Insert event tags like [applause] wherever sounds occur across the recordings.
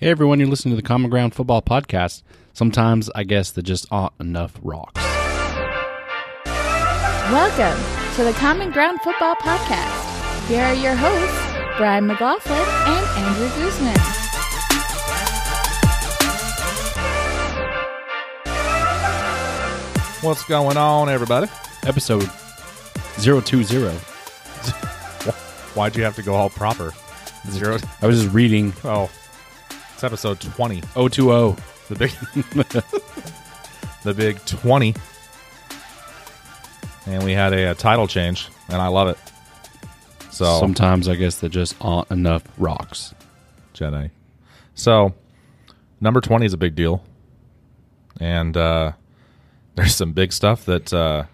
Hey everyone, you're listening to the Common Ground Football Podcast. Sometimes I guess that just aren't enough rocks. Welcome to the Common Ground Football Podcast. Here are your hosts, Brian McLaughlin and Andrew Guzman. What's going on, everybody? Episode 020. [laughs] Why'd you have to go all proper? Zero. I was just reading Oh, it's episode twenty. 020. The big, [laughs] the big twenty. And we had a, a title change, and I love it. So Sometimes I guess that just aren't enough rocks. Jedi. So number twenty is a big deal, and uh, [laughs] there's some big stuff that uh,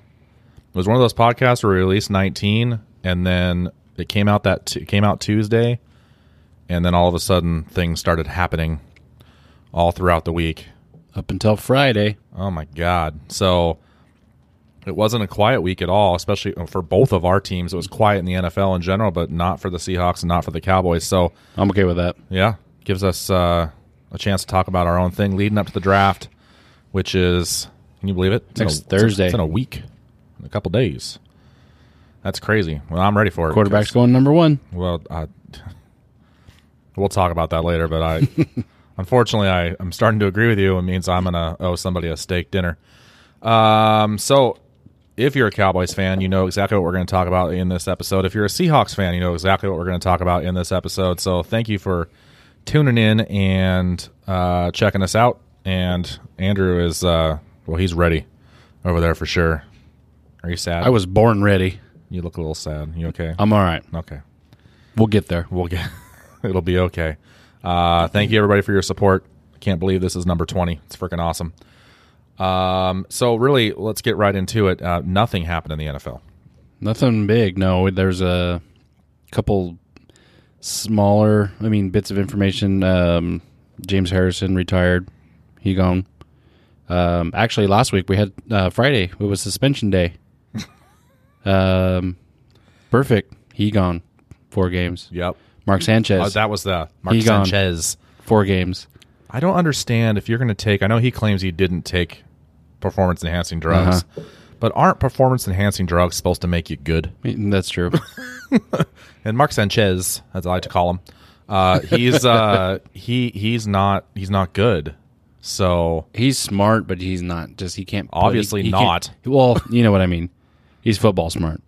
it was one of those podcasts where we released nineteen, and then it came out that t- it came out Tuesday, and then all of a sudden things started happening all throughout the week. Up until Friday. Oh my god! So it wasn't a quiet week at all, especially for both of our teams. It was quiet in the NFL in general, but not for the Seahawks and not for the Cowboys. So I'm okay with that. yeah, gives us uh, a chance to talk about our own thing leading up to the draft, which is can you believe it? It's in Next a- Thursday. It's in a week, in a couple days. That's crazy. Well, I'm ready for it. Quarterback's because- going number one. Well, I, we'll talk about that later. But I, [laughs] unfortunately, I I'm starting to agree with you. It means I'm gonna owe somebody a steak dinner. Um, so if you're a Cowboys fan, you know exactly what we're going to talk about in this episode. If you're a Seahawks fan, you know exactly what we're going to talk about in this episode. So thank you for tuning in and uh, checking us out. And Andrew is uh, well, he's ready over there for sure. Are you sad? I was born ready. You look a little sad. You okay? I'm all right. okay. We'll get there. We'll get. [laughs] [laughs] It'll be okay. Uh, thank you everybody for your support. Can't believe this is number twenty. It's freaking awesome. Um, so really, let's get right into it. Uh, nothing happened in the NFL. Nothing big. No, there's a couple smaller, I mean, bits of information. Um, James Harrison retired. He gone. Um, actually, last week we had uh, Friday. It was suspension day. [laughs] um, perfect. He gone. Four games. Yep. Mark Sanchez. Uh, that was the Mark He gone. Sanchez. four games. I don't understand if you're going to take. I know he claims he didn't take performance enhancing drugs, Uh-huh. but aren't performance enhancing drugs supposed to make you good? That's true. [laughs] and Mark Sanchez, as I like to call him, uh, he's uh, [laughs] he he's not he's not good. So he's smart, but he's not. Just he can't. Obviously he not. can't- Well, you know what I mean. He's football smart,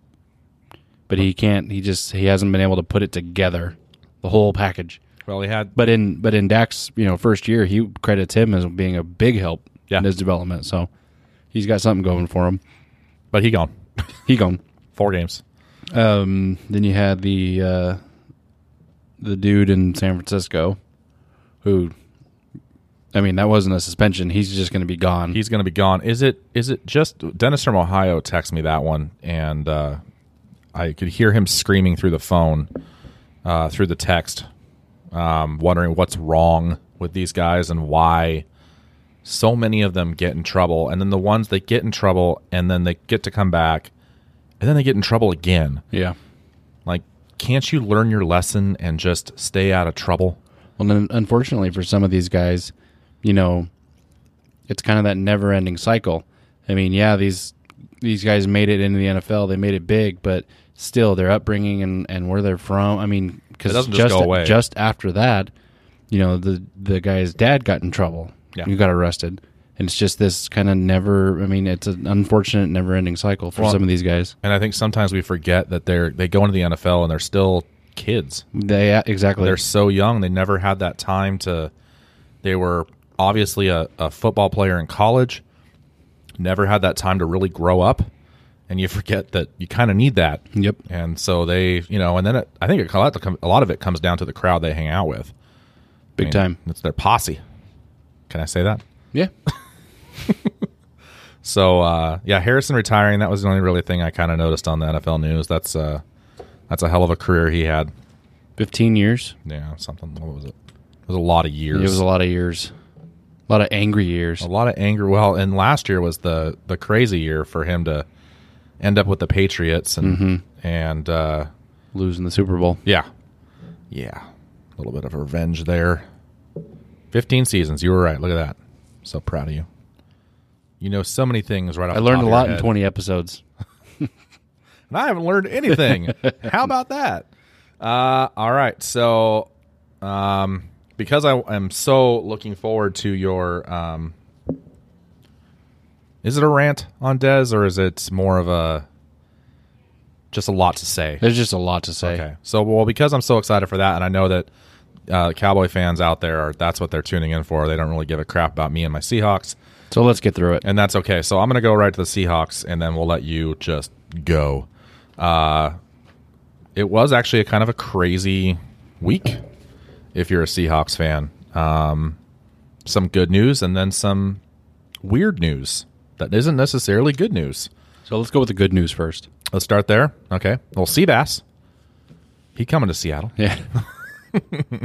but he can't. He just he hasn't been able to put it together, the whole package. well, he had But in but in Dak's you know first year, he credits him as being a big help Yeah. in his development. So he's got something going for him. but he gone He gone. [laughs] four games. Um, then you had the uh, the dude in San Francisco, who, I mean, that wasn't a suspension. He's just going to be gone. He's going to be gone. Is it? Is it just Dennis from Ohio? Texted me that one, and uh, I could hear him screaming through the phone, uh, through the text, um, wondering what's wrong with these guys and why so many of them get in trouble, and then the ones that get in trouble, and then they get to come back, and then they get in trouble again. yeah. Like, can't you learn your lesson and just stay out of trouble? Well, then, unfortunately for some of these guys, you know, it's kind of that never-ending cycle. I mean, yeah, these these guys made it into the NFL. They made it big, but still, their upbringing and, and where they're from. I mean, because doesn't just go away. just after that, you know, the the guy's dad got in trouble. Yeah. You got arrested, and it's just this kind of never. I mean, it's an unfortunate, never-ending cycle for Well, some of these guys. And I think sometimes we forget that they're they go into the NFL and they're still kids. They yeah, exactly. They're so young; they never had that time to. They were obviously a, a football player in college. Never had that time to really grow up, and you forget that you kind of need that. Yep. And so they, you know, and then it, I think it, a lot of- a lot of it comes down to the crowd they hang out with. big I mean, time. It's their posse. Can I say that? Yeah. [laughs] So uh, yeah, Harrison retiring. That was the only really thing I kind of noticed on the NFL news. That's uh, that's a hell of a career he had. Fifteen years. Yeah, something. What was it? It was a lot of years. It was a lot of years. A lot of angry years. a lot of anger. Well, and last year was the the crazy year for him to end up with the Patriots and Mm-hmm. and uh, Losing the Super Bowl. yeah, yeah, a little bit of revenge there. 15 seasons. You were right. Look at that. So proud of you. You know so many things right off I learned a lot in 20 episodes. [laughs] [laughs] And I haven't learned anything. How about that? Uh, all right. So, um, because I am so looking forward to your, um, is it a rant on Dez or is it more of a just a lot to say? There's just a lot to say. Okay. So, well, because I'm so excited for that, and I know that uh, Cowboy fans out there are that's what they're tuning in for. They don't really give a crap about me and my Seahawks, So let's get through it. and that's okay. So I'm going to go right to the Seahawks, and then we'll let you just go. Uh, it was actually a kind of a crazy week if you're a Seahawks fan. Um, some good news, and then some weird news that isn't necessarily good news. So let's go with the good news first. Let's start there. Okay. Well, Seabass, he coming to Seattle. Yeah. [laughs]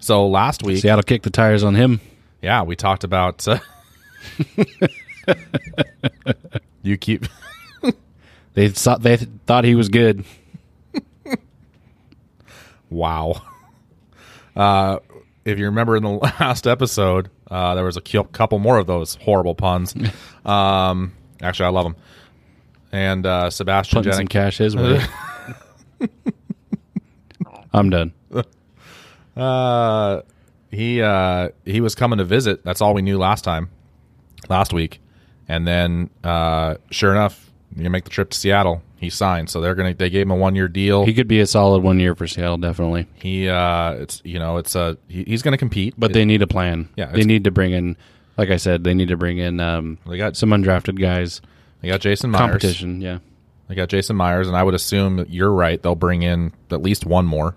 So last week, Seattle kicked the tires on him. yeah, we talked about. Uh, [laughs] you keep. [laughs] They thought they thought he was good. Wow. Uh, if you remember in the [laughs] last episode, uh, there was a couple more of those horrible puns. [laughs] Um, actually, I love them. And uh, Sebastian Putting Jennings. cash his way. [laughs] I'm done. Uh, he uh, he was coming to visit. That's all we knew last time, last week. And then, uh, sure enough, you make the trip to Seattle. He signed, so they're gonna. They gave him a one year deal. He could be a solid one year for Seattle, definitely. He, uh, it's you know, it's a he, he's going to compete, But they need a plan. Yeah, they need to bring in, like I said, they need to bring in um, They got- some undrafted guys. they got Jason Myers. Competition, yeah. They got Jason Myers, and I would assume that you're right. They'll bring in at least one more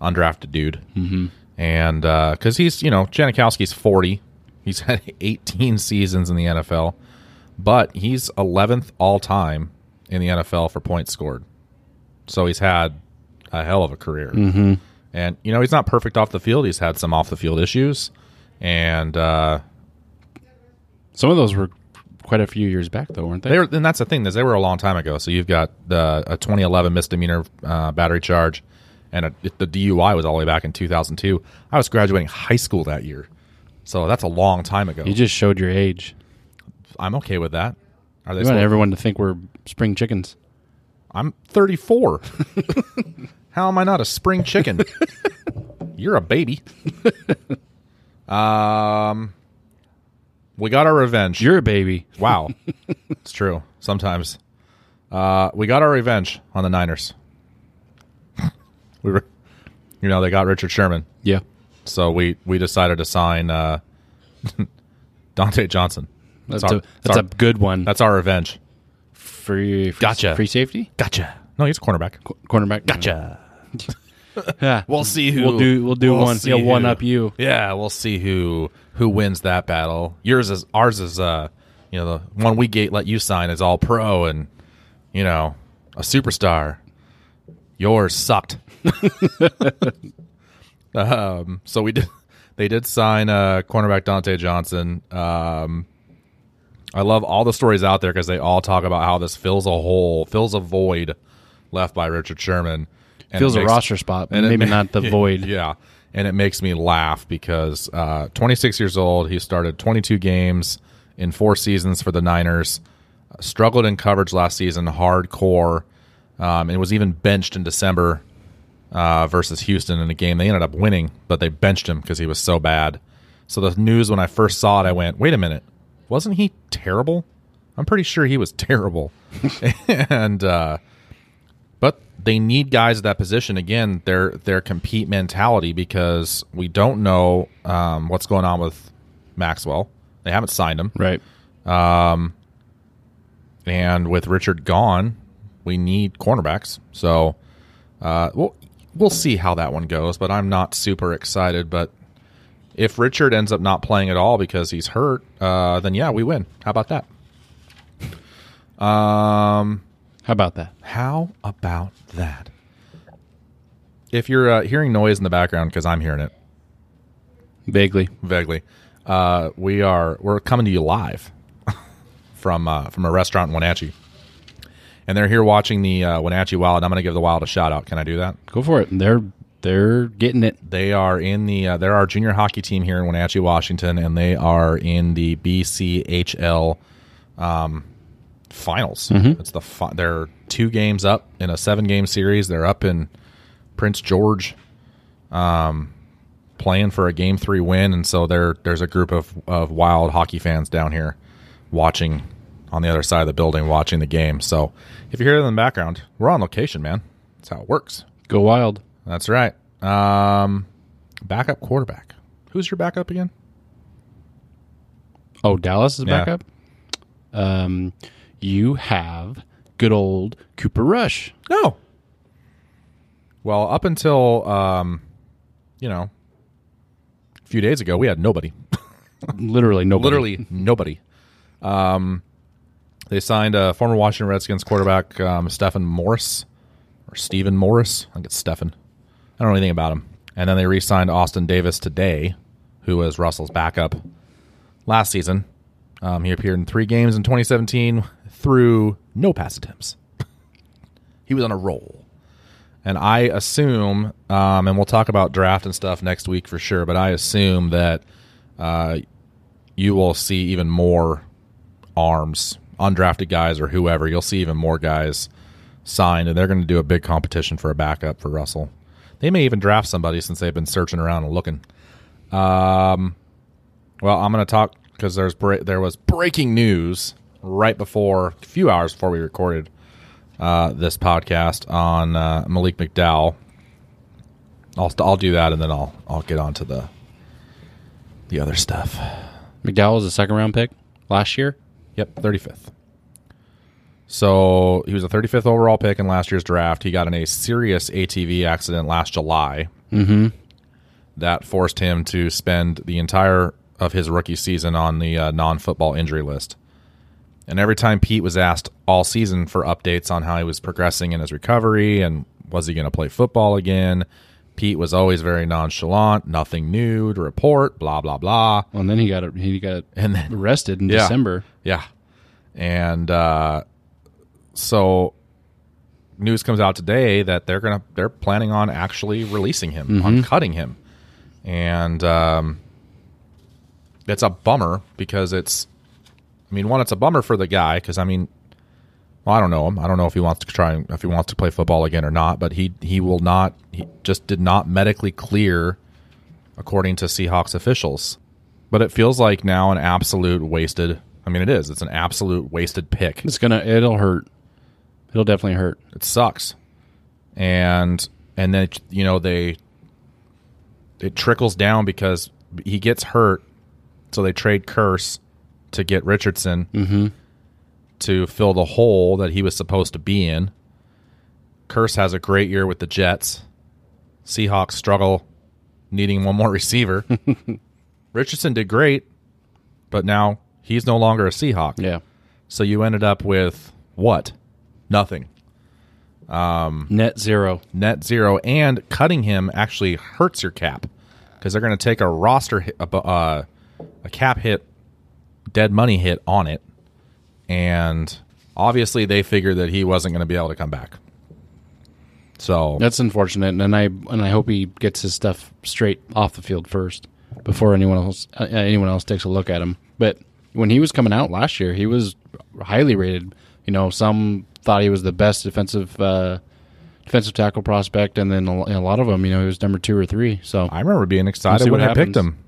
undrafted dude, mm-hmm. and because he's you know Janikowski's forty, he's had [laughs] 18 seasons in the NFL, but he's 11th all time in the NFL for points scored. So he's had a hell of a career, mm-hmm. and you know he's not perfect off the field. He's had some off the field issues, and uh, Some of those were quite a few years back, though, weren't they? They were, and that's the thing is they were a long time ago. So you've got the a 2011 misdemeanor uh, battery charge, and a, the DUI was all the way back in 2002. I was graduating high school that year, so that's a long time ago. you just showed your age. I'm okay with that. Are they? You want everyone to think we're spring chickens. I'm 34. [laughs] How am I not a spring chicken? [laughs] You're a baby. [laughs] um, we got our revenge. You're a baby. Wow. it's true. Sometimes. Uh, we got our revenge on the Niners. we were, you know, they got Richard Sherman. Yeah. So we, we decided to sign uh, Dontae Johnson. That's, our, a, that's our, a good one. that's our revenge. free, free, Gotcha. free safety? Gotcha. No, he's a cornerback. Qu- Cornerback? Gotcha. [laughs] Yeah. We'll see who We'll do- we'll do one- see yeah, one up you. Yeah, we'll see who who wins that battle. Yours is ours is uh you know the one we gate let you sign is all pro and you know a superstar. Yours sucked. [laughs] [laughs] um, so we did. They did sign uh, cornerback Dontae Johnson. Um, I love all the stories out there because they all talk about how this fills a hole, fills a void left by Richard Sherman. And Fills it a roster spot, and maybe ma- not the [laughs] void. Yeah, and it makes me laugh because uh, 26 years old, he started 22 games in four seasons for the Niners. Struggled in coverage last season, hardcore, um, and was even benched in December uh, versus Houston in a game they ended up winning, but they benched him because he was so bad. So the news when I first saw it, I went, "Wait a minute, wasn't he terrible?" I'm pretty sure he was terrible, [laughs] and. Uh, but they need guys at that position again. Their their compete mentality because we don't know um, what's going on with Maxwell. They haven't signed him, Right. Um, and with Richard gone, we need cornerbacks. So, uh, we'll we'll see how that one goes. But I'm not super excited. But if Richard ends up not playing at all because he's hurt, uh, then yeah, we win. How about that? Um. How about that? How about that? If you're uh, hearing noise in the background, because I'm hearing it Vaguely. vaguely, uh, we are we're coming to you live [laughs] from uh, from a restaurant in Wenatchee, and they're here watching the uh, Wenatchee Wild. I'm going to give the Wild a shout out. Can I do that? Go for it. They're they're getting it. They are in the uh, they're our junior hockey team here in Wenatchee, Washington, and they are in the BCHL um, finals. It's the fi- they're two games up in a seven game series. They're up in Prince George, um, playing for a game three win, and so there there's a group of of wild hockey fans down here watching on the other side of the building, watching the game. So if you hear it in the background, we're on location, man. That's how it works. Go wild. That's right. Um, backup quarterback. Who's your backup again? Oh, Dallas is Yeah. back. Um, you have good old Cooper Rush. No. Well, up until um, you know, a few days ago, we had nobody. [laughs] Literally nobody. Literally nobody. Um, they signed a former Washington Redskins quarterback, um, Stephen Morris, or Stephen Morris. I think it's Stephen. I don't know anything about him. And then they re-signed Austin Davis today, who was Russell's backup last season. Um, he appeared in three games in 2017 through no pass attempts. [laughs] he was on a roll. And I assume, um, and we'll talk about draft and stuff next week for sure, but I assume that uh, you will see even more arms, undrafted guys or whoever. You'll see even more guys signed, and they're going to do a big competition for a backup for Russell. They may even draft somebody since they've been searching around and looking. Um, well, I'm going to talk because there's bre- there was breaking news right before a few hours before we recorded uh, this podcast on uh, Malik McDowell. I'll I'll do that and then I'll I'll get on to the the other stuff. McDowell was a second round pick last year. Yep, 35th. So he was a 35th overall pick in last year's draft. He got in a serious ATV accident last July. Mm-hmm. That forced him to spend the entire of his rookie season on the uh, non-football injury list. And every time Pete was asked all season for updates on how he was progressing in his recovery and was he going to play football again, Pete was always very nonchalant, nothing new to report, blah blah blah. Well, and then he got he got And then arrested in Yeah. December. Yeah. And uh, so news comes out today that they're gonna they're planning on actually releasing him, on cutting him. And um, it's a bummer because it's I mean, one, it's a bummer for the guy because I mean well, I don't know him. I don't know if he wants to try if he wants to play football again or not, but he he will not he just did not medically clear according to Seahawks officials. But it feels like now an absolute wasted I mean it is. It's an absolute wasted pick. It's gonna it'll hurt. It'll definitely hurt. It sucks. And and then you know they it trickles down because he gets hurt, so they trade Kearse to get Richardson mm-hmm. to fill the hole that he was supposed to be in. Kearse has a great year with the Jets. Seahawks struggle needing one more [laughs] receiver. [laughs] Richardson did great, but now he's no longer a Seahawk. Yeah. So you ended up with what? Nothing. Net zero. net zero, and cutting him actually hurts your cap because they're going to take a roster hit, a, uh, a cap hit, dead money hit on it, and obviously they figured that he wasn't going to be able to come back. So That's unfortunate, and I and I hope he gets his stuff straight off the field first before anyone else uh, anyone else takes a look at him. But when he was coming out last year, he was highly rated. You know, some thought he was the best defensive uh, defensive tackle prospect, and then a, lot of them, you know, he was number two or three. So I remember being excited when they what picked him.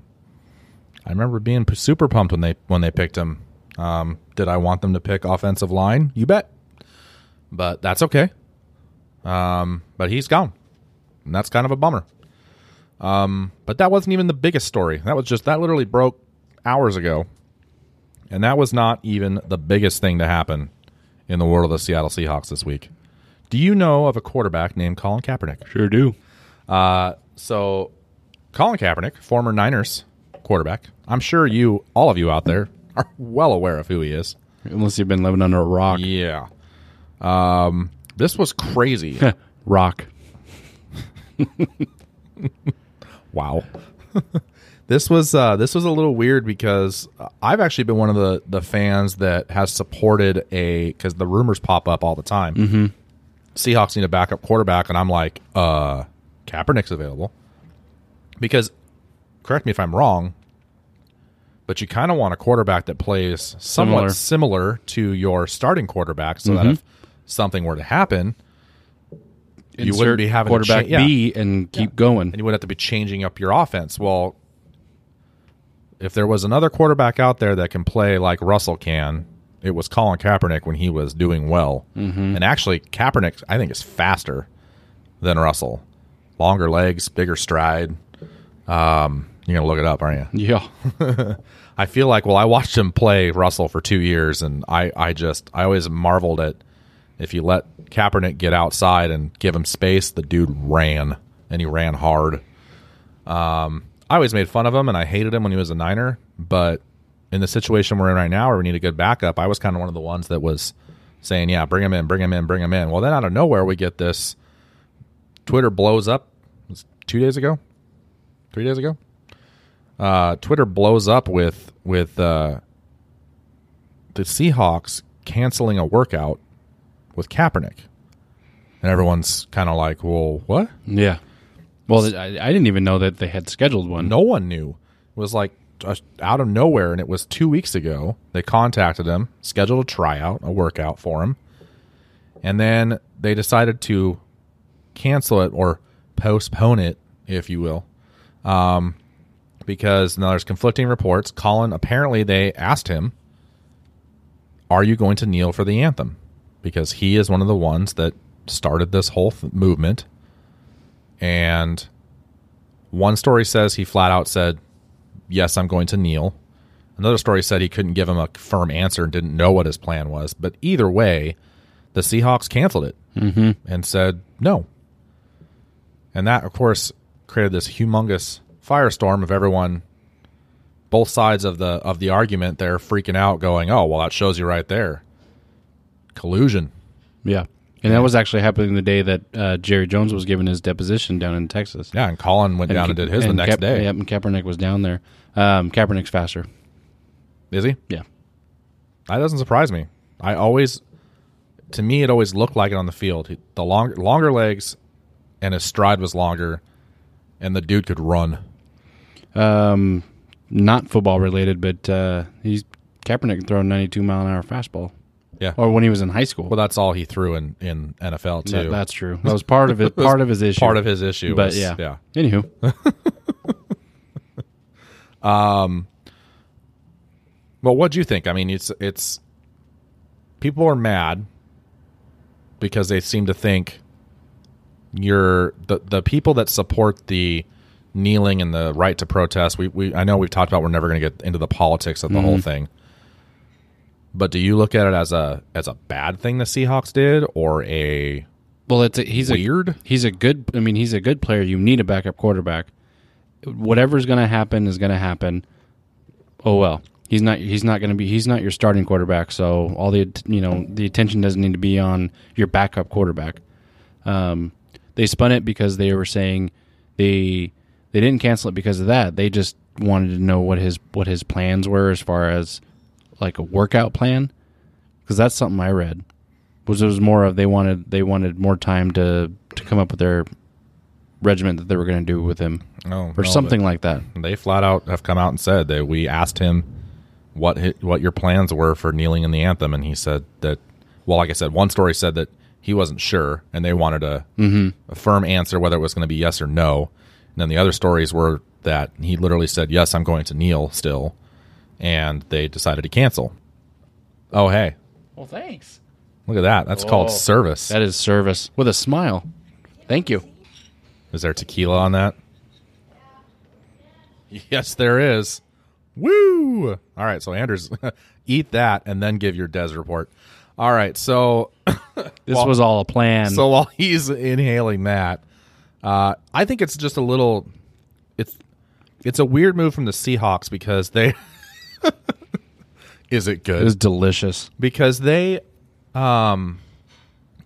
I remember being super pumped when they when they picked him. Um, did I want them to pick offensive line? You bet. But that's okay. Um, but he's gone, and that's kind of a bummer. Um, but that wasn't even the biggest story. That was just that literally broke hours ago, and that was not even the biggest thing to happen in the world of the Seattle Seahawks this week. Do you know of a quarterback named Colin Kaepernick? sure do. Uh, so Colin Kaepernick, former Niners quarterback. I'm sure you, all of you out there, are well aware of who he is. Unless you've been living under a rock. Yeah. Um, this was crazy. [laughs] rock. [laughs] wow. [laughs] this was uh, this was a little weird because I've actually been one of the the fans that has supported a because the rumors pop up all the time. Mm-hmm. Seahawks need a backup quarterback, and I'm like, uh, Kaepernick's available. Because, correct me if I'm wrong, but you kind of want a quarterback that plays somewhat similar, to your starting quarterback, so that if something were to happen, you wouldn't Insert be having to quarterback cha- yeah. B and keep going. and you wouldn't have to be changing up your offense. Well, if there was another quarterback out there that can play like Russell can, it was Colin Kaepernick when he was doing well. Mm-hmm. And actually, Kaepernick, I think, is faster than Russell. Longer legs, bigger stride. Um, you're gonna look it up, aren't you? Yeah. [laughs] I feel like well, I watched him play Russell for two years, and I, I just I always marveled at if you let Kaepernick get outside and give him space, the dude ran and he ran hard. Um, I always made fun of him and I hated him when he was a Niner, but in the situation we're in right now, where we need a good backup, I was kind of one of the ones that was saying, "Yeah, bring him in, bring him in, bring him in." Well, then out of nowhere, we get this. Twitter blows up. Two days ago, three days ago uh, Twitter blows up with with uh, the Seahawks canceling a workout with Kaepernick, and everyone's kind of like, "Well, what?" Yeah. Well, I, I didn't even know that they had scheduled one. No one knew. It was like out of nowhere, and it was two weeks ago. They contacted him, scheduled a tryout, a workout for him, and then they decided to cancel it or postpone it, if you will, um, because now there's conflicting reports. Colin apparently they asked him, "Are you going to kneel for the anthem?" Because he is one of the ones that started this whole th- movement, and one story says he flat out said, "Yes, I'm going to kneel." Another story said he couldn't give him a firm answer and didn't know what his plan was. But either way, the Seahawks canceled it Mm-hmm. and said no. And that, of course, created this humongous firestorm of everyone, both sides of the of the argument. They're freaking out, going, "Oh, well, that shows you right there, collusion." Yeah. And that was actually happening the day that uh, Jerry Jones was giving his deposition down in Texas. Yeah, and Colin went down and did his the and next Kap- day. Yep, and Kaepernick was down there. Um, Kaepernick's faster. Is he? Yeah. That doesn't surprise me. I always, to me, it always looked like it on the field. The longer longer legs, and his stride was longer, and the dude could run. Um, not football related, but uh, he's Kaepernick can throw a 92 mile an hour fastball. Yeah. Or when he was in high school. Well, that's all he threw in in NFL too. That- that's true. That was part of it. [laughs] Part of his issue. part of his issue. But was, yeah. yeah. Anywho, [laughs] um. Well, what do you think? I mean, it's it's people are mad because they seem to think you're the the people that support the kneeling and the right to protest. We we I know we've talked about we're never going to get into the politics of the whole thing. But do you look at it as a as a bad thing the Seahawks did or a well, it's a, he's Weird? A, he's a good. I mean, he's a good player. You need a backup quarterback. Whatever's going to happen is going to happen. Oh well, he's not. He's not going to be. He's not your starting quarterback. So all the you know the attention doesn't need to be on your backup quarterback. Um, they spun it because they were saying they they didn't cancel it because of that. They just wanted to know what his what his plans were as far as like a workout plan because that's something I read was it was more of they wanted they wanted more time to to come up with their regiment that they were going to do with him no or no, something like that. They flat out have come out and said that we asked him what hi what your plans were for kneeling in the anthem, and he said that. Well, like I said, one story said that he wasn't sure, and they wanted a, mm-hmm. a firm answer whether it was going to be yes or no. And then the other stories were that he literally said, "Yes, I'm going to kneel still," and they decided to cancel. Oh, hey, Well, thanks. look at that! That's called Oh. service. That is service with a smile. Thank you. Is there tequila on that? Yes, there is. Woo! All right, so Anders, [laughs] eat that and then give your Dez report. All right, so [coughs] This was all a plan. so while he's inhaling that, uh, I think it's just a little. It's it's a weird move from the Seahawks because they. [laughs] is it good? it was delicious. because they um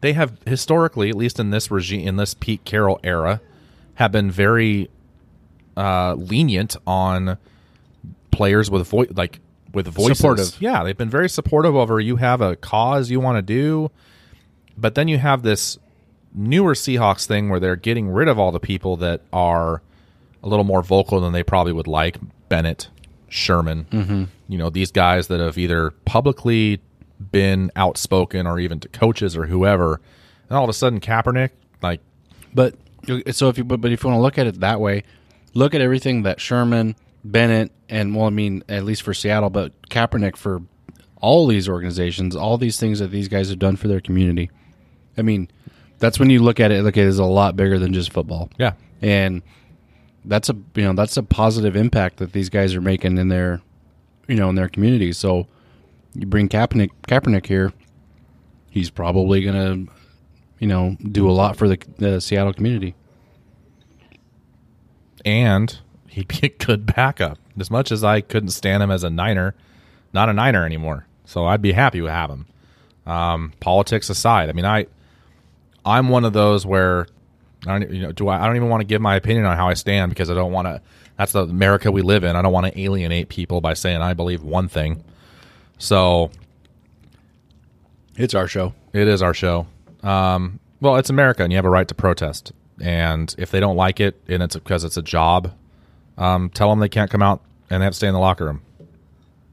they have historically at least in this regime in this Pete Carroll era have been very uh lenient on players with voice like with voices Supportive. yeah they've been very supportive over you have a cause you want to do but then you have this newer Seahawks thing where they're getting rid of all the people that are a little more vocal than they probably would like. Bennett, Sherman, mm-hmm. you know, these guys that have either publicly been outspoken or even to coaches or whoever, and all of a sudden Kaepernick, like, But so if you but, but if you want to look at it that way, look at everything that Sherman, Bennett, and well, I mean at least for Seattle, but Kaepernick for all these organizations, all these things that these guys have done for their community. I mean, that's when you look at it. Look, it is a lot bigger than just football. yeah, and that's a you know that's a positive impact that these guys are making in their you know in their community. So you bring Kaepernick Kaepernick here, he's probably gonna you know do a lot for the, the Seattle community. and he'd be a good backup. As much as I couldn't stand him as a Niner, not a Niner anymore. So I'd be happy to have him. Um, politics aside, I mean, I I'm one of those where I don't, you know, do I? I don't even want to give my opinion on how I stand because I don't want to. That's the America we live in. I don't want to alienate people by saying I believe one thing. So It's our show. it is our show. Um, well, it's America, and you have a right to protest. And if they don't like it, and it's because it's a job, um, tell them they can't come out and they have to stay in the locker room.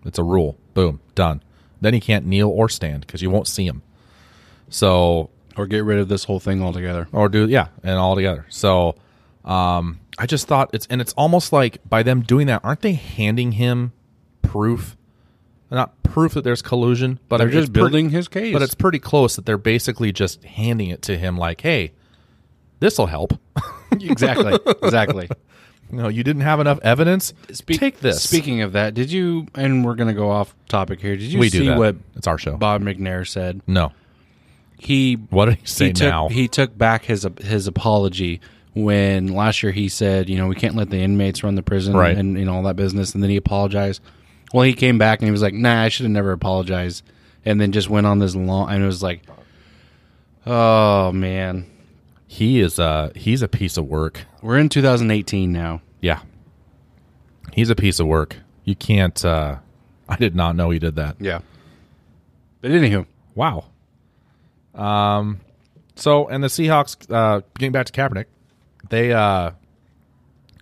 It's a rule. Boom, done. Then you can't kneel or stand because you won't see them. So, Or get rid of this whole thing altogether. or do yeah, and all together. So, um, I just thought it's and it's almost like by them doing that, aren't they handing him proof? Not proof that there's collusion, but They're just pretty- building his case. but it's pretty close that they're basically just handing it to him like, "Hey, this will help." [laughs] exactly exactly. [laughs] you know, you didn't have enough evidence. Speak- Take this. Speaking of that, did you? And we're gonna go off topic here. Did you we see what it's our show. Bob McNair said? no, He what did he say he took, now? He took back his his apology when last year he said, you know, we can't let the inmates run the prison Right. and you know all that business, and then he apologized. Well, he came back and he was like, "Nah, I should have never apologized," and then just went on this long. And it was like, oh man, he is uh he's a piece of work. we're in 2018 now. Yeah, he's a piece of work. You can't. uh I did not know he did that. Yeah, but anywho, Wow. Um. So, and the Seahawks, uh, getting back to Kaepernick, they uh,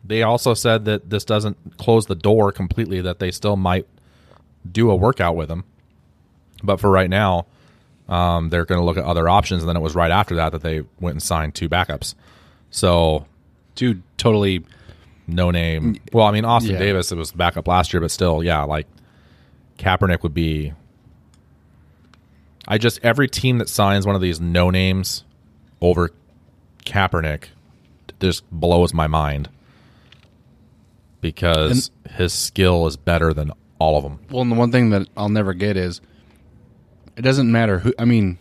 they also said that this doesn't close the door completely. That they still might do a workout with him, but for right now, um, they're going to look at other options. And then it was right after that that they went and signed two backups. So dude, totally. no name. Well, I mean Austin Yeah. Davis, it was backup last year, but still, yeah, like Kaepernick would be. I just every team that signs one of these no names over Kaepernick just blows my mind because his skill is better than all of them. Well, and the one thing that I'll never get is it doesn't matter who. I mean,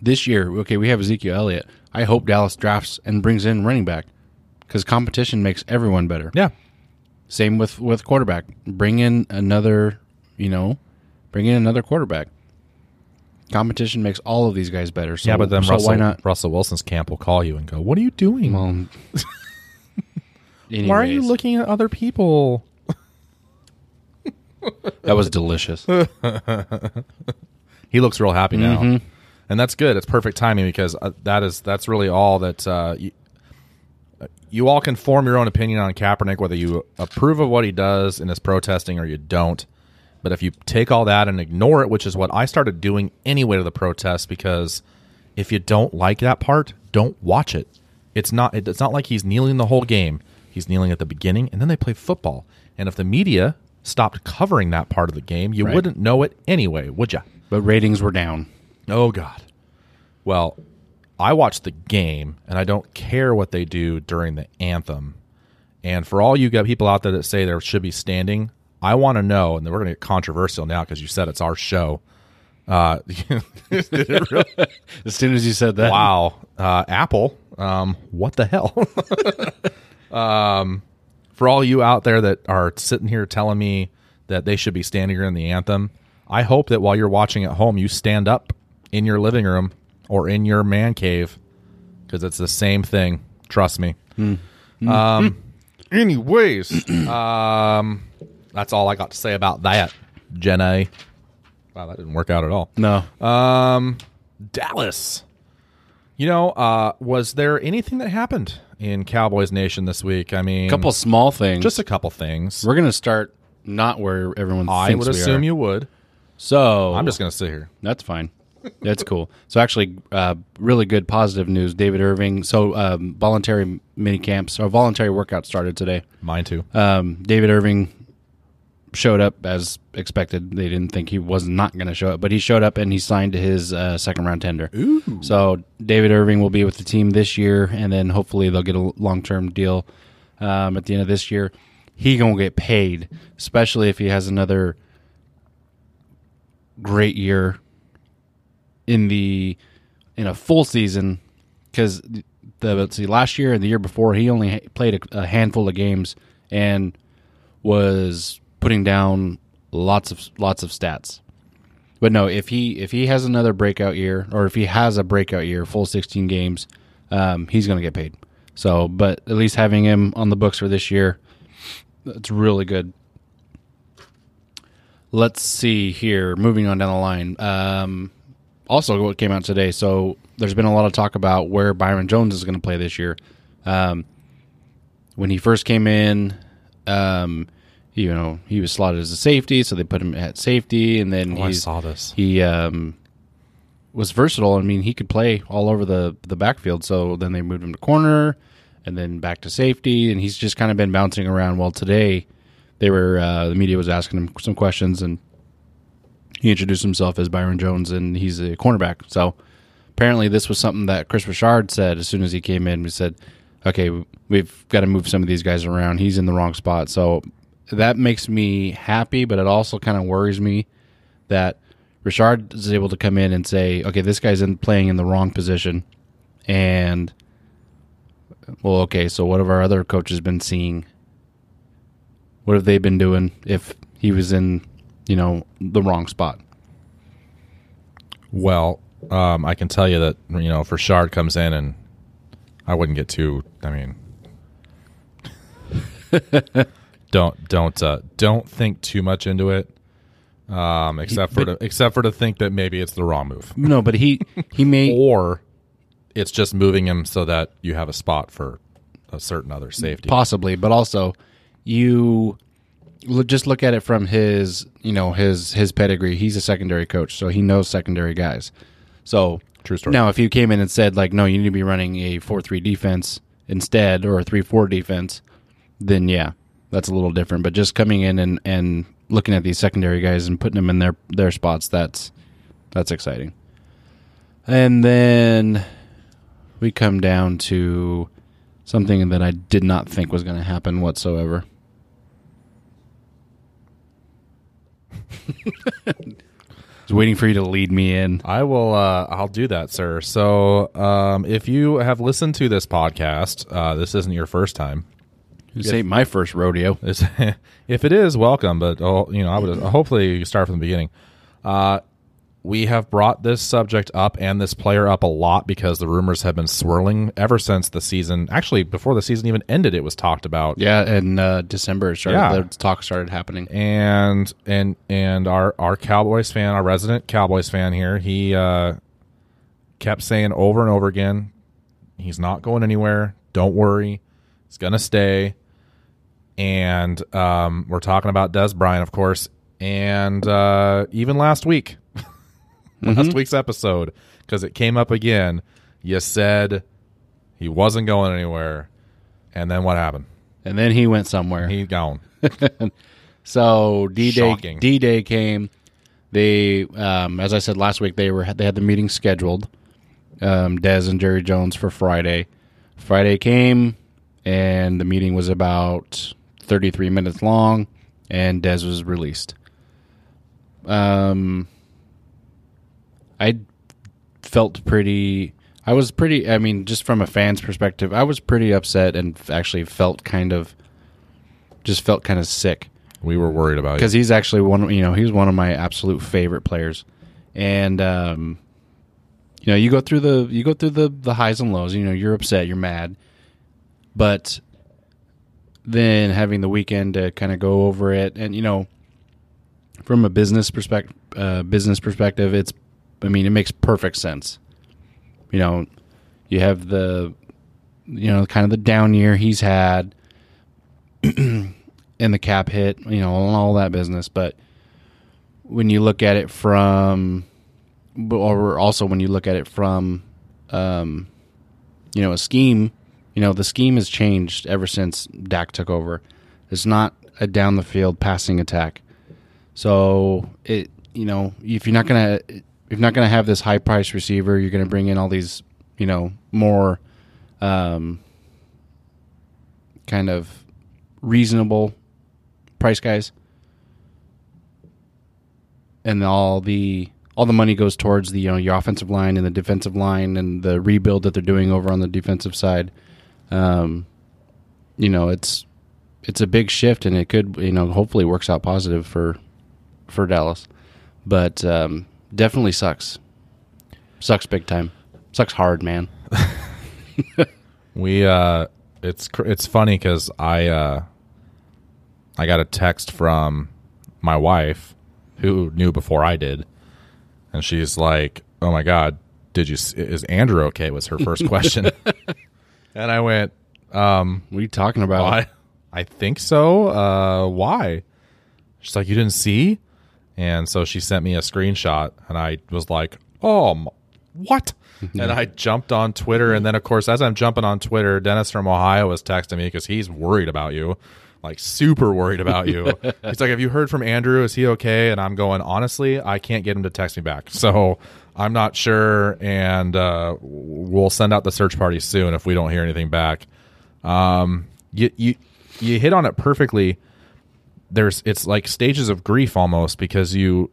this year, okay, we have Ezekiel Elliott. I hope Dallas drafts and brings in running back because competition makes everyone better. Yeah, Same with with quarterback. Bring in another, you know, bring in another quarterback. Competition makes all of these guys better. So, yeah, but then so Russell why not? Russell Wilson's camp will call you and go, "What are you doing? Well, [laughs] Why are you looking at other people?" That was delicious. [laughs] he looks real happy now, Mhm. and that's good. It's perfect timing because uh, that is that's really all that uh, you, you all can form your own opinion on Kaepernick, whether you approve of what he does in his protesting or you don't. But if you take all that and ignore it, which is what I started doing anyway to the protest, because if you don't like that part, don't watch it. It's not. It's not like he's kneeling the whole game. He's kneeling at the beginning, and then they play football. And if the media stopped covering that part of the game, you Right. wouldn't know it anyway, would you? but ratings were down. Oh God. Well, I watch the game and I don't care what they do during the anthem. And for all you got people out there that say there should be standing, I want to know, and we're going to get controversial now because you said it's our show. Uh, [laughs] really? As soon as you said that, wow, uh, Apple, um, what the hell? [laughs] um, for all you out there that are sitting here telling me that they should be standing during the anthem, I hope that while you're watching at home, you stand up in your living room or in your man cave because it's the same thing. Trust me. Um, anyways, [clears throat] um, that's all I got to say about that, Jenna. Wow, that didn't work out at all. no, Um, Dallas. You know, uh, was there anything that happened in Cowboys Nation this week? I mean, A couple small things. just a couple things. we're gonna start not where everyone. I would assume you would. So I'm just going to sit here. That's fine. That's cool. So actually, uh, really good positive news. David Irving. So um, voluntary mini camps or voluntary workout started today. Mine too. Um, David Irving showed up as expected. They didn't think he was not going to show up, but he showed up and he signed his uh, second round tender. Ooh. So David Irving will be with the team this year, and then hopefully they'll get a long term deal um, at the end of this year. He gonna get paid, especially if he has another great year in the in a full season. Because the let's see, last year and the year before, he only played a, a handful of games and was putting down lots of lots of stats. But no, if he if he has another breakout year, or if he has a breakout year, full sixteen games, um, he's going to get paid. So, but at least having him on the books for this year, that's really good. Let's see here. Moving on down the line. Um, also, what came out today. So there's been a lot of talk about where Byron Jones is going to play this year. Um, when he first came in, um, you know, he was slotted as a safety, so they put him at safety, and then Oh, I saw this. he um, was versatile. I mean, he could play all over the the backfield. So then they moved him to corner, and then back to safety, and he's just kind of been bouncing around. Well, today they were uh, the media was asking him some questions, and he introduced himself as Byron Jones, and he's a cornerback. So apparently, this was something that Kris Richard said as soon as he came in. We said, "Okay, we've got to move some of these guys around. He's in the wrong spot." So that makes me happy, but it also kind of worries me that Richard is able to come in and say, "Okay, this guy's in playing in the wrong position," and well, okay, so what have our other coaches been seeing? What have they been doing if he was in, you know, the wrong spot? Well, um, I can tell you that you know, if Richard comes in, and I wouldn't get too. I mean, don't don't uh, don't think too much into it. Um, except for but- to, except for to think that maybe it's the wrong move, No, but he he may [laughs] or it's just moving him so that you have a spot for a certain other safety. possibly, but also you just look at it from his you know his his pedigree. He's a secondary coach, so he knows secondary guys. So True story. Now, if you came in and said like, no, you need to be running a four three defense instead, or a three four defense, then yeah, that's a little different. But just coming in and and looking at these secondary guys and putting them in their their spots, that's that's exciting. And then we come down to something that I did not think was going to happen whatsoever. [laughs] I was waiting for you to lead me in. I will. Uh, I'll do that, sir. So, um, if you have listened to this podcast, uh, this isn't your first time. This ain't my first rodeo. [laughs] If it is, welcome. But oh, you know, I would hopefully you start from the beginning. Uh, we have brought this subject up and this player up a lot because the rumors have been swirling ever since the season. Actually, before the season even ended, it was talked about. Yeah, in uh, December, it started, Yeah. the talk started happening. and and and our our Cowboys fan, our resident Cowboys fan here, he uh, kept saying over and over again, he's not going anywhere. Don't worry, he's gonna stay. And um, we're talking about Dez Bryant, of course, and uh, even last week, [laughs] last week's episode, because it came up again. You said he wasn't going anywhere, and then what happened? And then he went somewhere. He gone. [laughs] so D Day. D Day came. They, um, as I said last week, they were they had the meeting scheduled. Um, Dez and Jerry Jones for Friday. Friday came, and the meeting was about thirty three minutes long, and Dez was released. Um, I felt pretty. I was pretty. I mean, just from a fan's perspective, I was pretty upset and actually felt kind of, just felt kind of sick We were worried about because he's actually one. You know, he's one of my absolute favorite players, and um, you know, you go through the you go through the the highs and lows. You know, you're upset, you're mad, but then having the weekend to kind of go over it, and you know, from a business perspective, uh, business perspective, it's. I mean, it makes perfect sense. You know, You have the, you know, kind of the down year he's had, [clears throat] and the cap hit, you know, and all that business. But when you look at it from, or also when you look at it from, um, you know, a scheme, you know, the scheme has changed ever since Dak took over. It's not a down the field passing attack. So it, you know, if you're not gonna, if you're not gonna have this high price receiver, you're gonna bring in all these, you know, more, um, kind of reasonable price guys, and all the all the money goes towards the you know your offensive line and the defensive line and the rebuild that they're doing over on the defensive side. Um, you know, it's it's a big shift, and it could you know hopefully works out positive for for Dallas, but um, definitely sucks. Sucks big time. Sucks hard, man. [laughs] We uh it's it's funny cuz I uh I got a text from my wife who knew before I did and she's like, "Oh my god, did you is Andrew okay?" was her first [laughs] question. And I went, um What are you talking about? I I think so. Uh why? She's like, "You didn't see?" And so she sent me a screenshot and I was like, "Oh, m- what?" [laughs] and I jumped on Twitter and then of course as I'm jumping on Twitter, Dennis from Ohio was texting me cuz he's worried about you. Like super worried about you. [laughs] He's like, "Have you heard from Andrew? Is he okay?" And I'm going, "Honestly, I can't get him to text me back." So, I'm not sure and uh we'll send out the search party soon if we don't hear anything back. Um you you you hit on it perfectly there's it's like stages of grief almost because you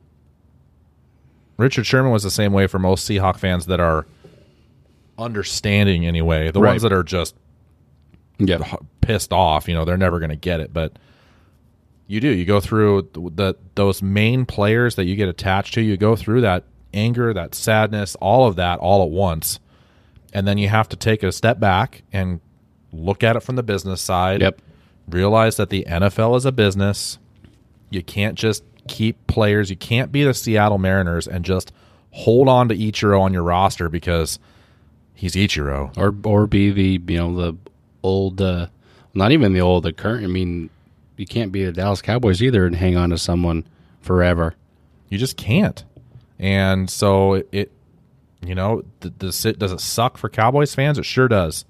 Richard Sherman was the same way for most Seahawk fans that are understanding anyway. The Right. ones that are just yeah, pissed off, you know, they're never going to get it, but you do. You go through the, the those main players that you get attached to, you go through that anger, that sadness, all of that all at once. And then you have to take a step back and look at it from the business side Yep. realize that the NFL is a business. You can't just keep players. You can't be the Seattle Mariners and just hold on to Ichiro on your roster because he's Ichiro. or or be the you know the old, uh, not even the old, the current. I mean, you can't be the Dallas Cowboys either and hang on to someone forever. You just can't. And so it, you know, does it, does it suck for Cowboys fans? It sure does.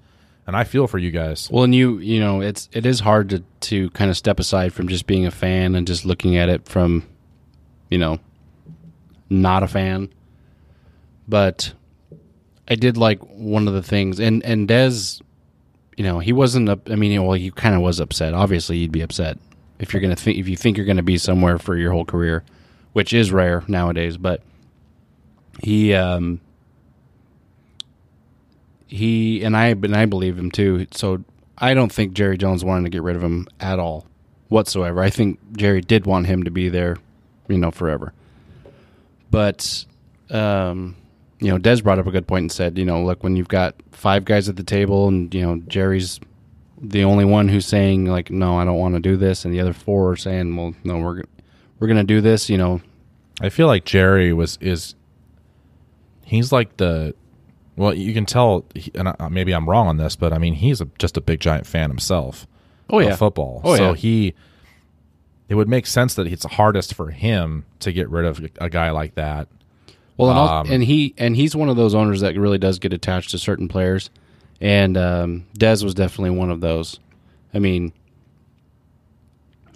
And I feel for you guys. Well, and you you know it's it is hard to to kind of step aside from just being a fan and just looking at it from, you know, not a fan. But I did like one of the things, and and Dez, you know, he wasn't. Up, I mean, well, he kind of was upset. Obviously, you'd be upset if you're gonna think if you think you're gonna be somewhere for your whole career, which is rare nowadays. But he um he and I and I believe him too. So I don't think Jerry Jones wanted to get rid of him at all whatsoever. I think Jerry did want him to be there, you know, forever. But um, you know, Dez brought up a good point and said, you know, look, when you've got five guys at the table and you know Jerry's the only one who's saying like, no, I don't want to do this, and the other four are saying, well, no, we're we're gonna do this. You know, I feel like Jerry was is he's like the well, you can tell, and maybe I'm wrong on this, but I mean, he's a, just a big giant fan himself. Oh, of yeah. football. Oh, so yeah. he, it would make sense that it's hardest for him to get rid of a guy like that. Well, and, Um, and he and he's one of those owners that really does get attached to certain players, and um, Dez was definitely one of those. I mean,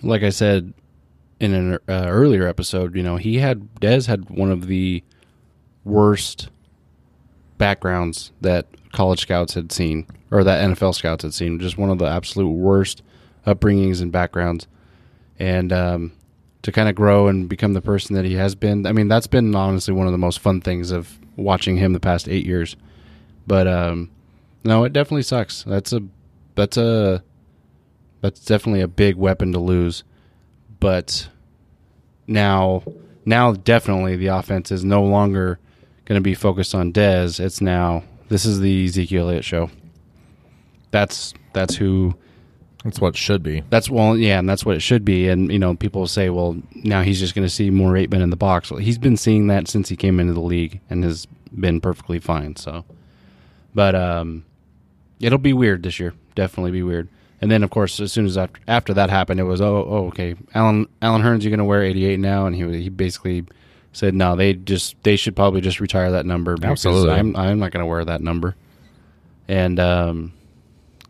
like I said in an uh, earlier episode, you know, he had Dez had one of the worst backgrounds that college scouts had seen, or that NFL scouts had seen. Just one of the absolute worst upbringings and backgrounds, and um, to kind of grow and become the person that he has been. I mean, that's been honestly one of the most fun things of watching him the past eight years. But um, no, it definitely sucks. That's a that's a that's definitely a big weapon to lose. But now, now definitely the offense is no longer going to be focused on Dez. It's now this is the Ezekiel Elliott show. That's that's who That's what should be. that's well, yeah, and that's what it should be. And you know, people say, well, now he's just going to see more eight men in the box. Well, he's been seeing that since he came into the league and has been perfectly fine. So, But um, it'll be weird this year. Definitely be weird. And then, of course, as soon as after, after that happened, it was oh, oh okay. Alan Allen Hurns, you're going to wear 88 now, and he he basically said no. They just they should probably just retire that number. because Absolutely. I'm I'm not going to wear that number. And um,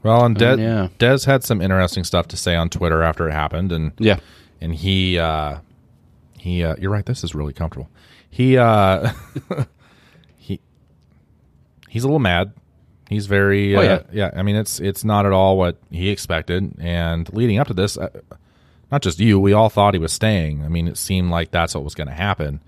Well, and Dez, yeah. Dez had some interesting stuff to say on Twitter after it happened, and yeah, and he uh, he uh, you're right. This is really comfortable. He uh, [laughs] he he's a little mad. He's very Oh, uh, yeah. yeah. I mean, it's it's not at all what he expected. And leading up to this, uh, not just you, we all thought he was staying. I mean, it seemed like that's what was going to happen.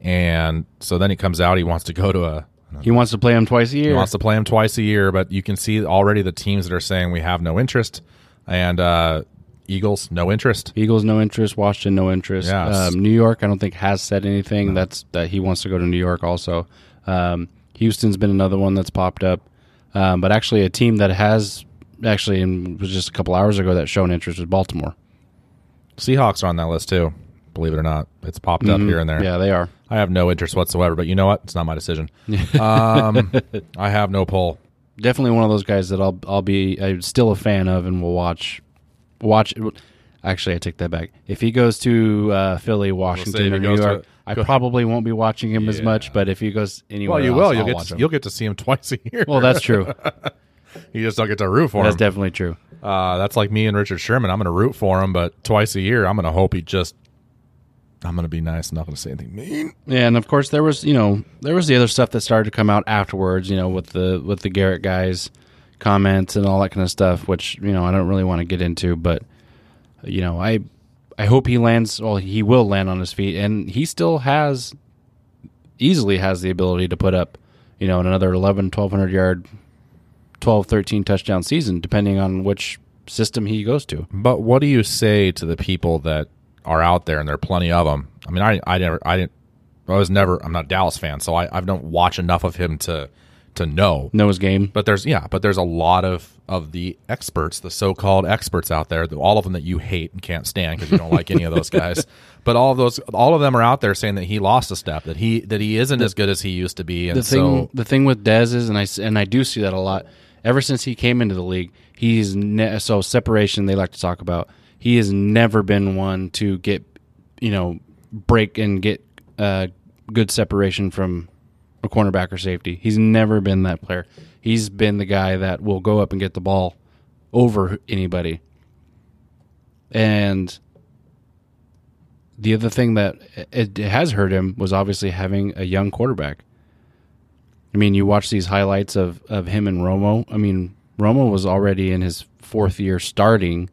And so then he comes out. He wants to go to a he wants to play him twice a year. he wants to play him twice a year, but you can see already the teams that are saying we have no interest, and uh, Eagles no interest. Eagles no interest. Washington no interest. Yes. Um, New York I don't think has said anything. That's that he wants to go to New York also. Um, Houston's been another one that's popped up. Um, but actually, a team that has actually and was just a couple hours ago that shown interest was Baltimore. Seahawks are on that list too. Believe it or not, it's popped up here and there. Mm-hmm. Yeah, they are. I have no interest whatsoever, but you know what? It's not my decision. [laughs] um, I have no pull. Definitely one of those guys that I'll I'll be I'm still a fan of and will watch watch. Actually, I take that back. If he goes to uh, Philly, Washington, or New to- York, I probably won't be watching him as much. But if he goes anywhere, Well, you else, will. You'll I'll get to, you'll get to see him [laughs] twice a year. Well, that's true. [laughs] you just don't get to root for That's him. That's definitely true. uh, that's like me and Richard Sherman. I'm going to root for him, but twice a year, I'm going to hope he just. I'm going to be nice. I'm not going to say anything mean. Yeah, and of course there was you know there was the other stuff that started to come out afterwards. You know, with the with the Garrett guys comments and all that kind of stuff, which you know I don't really want to get into, but you know I I hope he lands. Well, he will land on his feet, and he still has easily has the ability to put up you know another 11, 1200 yard, 12, 13 touchdown season, depending on which system he goes to. But what do you say to the people that are out there, and there are plenty of them? I mean, I, I never, I didn't, I was never, I'm not a Dallas fan, so I, I don't watch enough of him to, to know. Know his game. But there's, yeah, but there's a lot of of the experts, the so-called experts out there, all of them that you hate and can't stand because you don't like any of those guys. [laughs] But all of those, all of them are out there saying that he lost a step, that he that he isn't as good as he used to be, and the thing so the thing with Dez is, and I and I do see that a lot. Ever since he came into the league, he's ne- so separation. They like to talk about. He has never been one to get, you know, break and get uh, good separation from a cornerback or safety. He's never been that player. He's been the guy that will go up and get the ball over anybody. And the other thing that it has hurt him was obviously having a young quarterback. I mean, you watch these highlights of, of him and Romo. I mean, Romo was already in his fourth year starting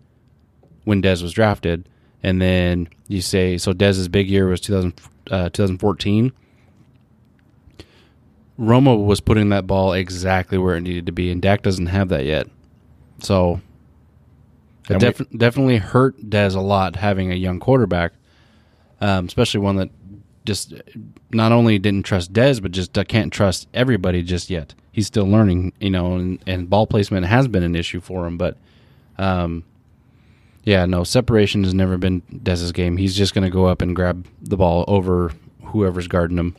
when Dez was drafted. And then you say, so Dez's big year was 2000, uh, 2014. Romo was putting that ball exactly where it needed to be, and Dak doesn't have that yet. So it And we- definitely hurt Dez a lot having a young quarterback, um, especially one that just not only didn't trust Dez, but just uh, can't trust everybody just yet. He's still learning, you know, and, and ball placement has been an issue for him. But, um, yeah, no, separation has never been Dez's game. He's just going to go up and grab the ball over whoever's guarding him.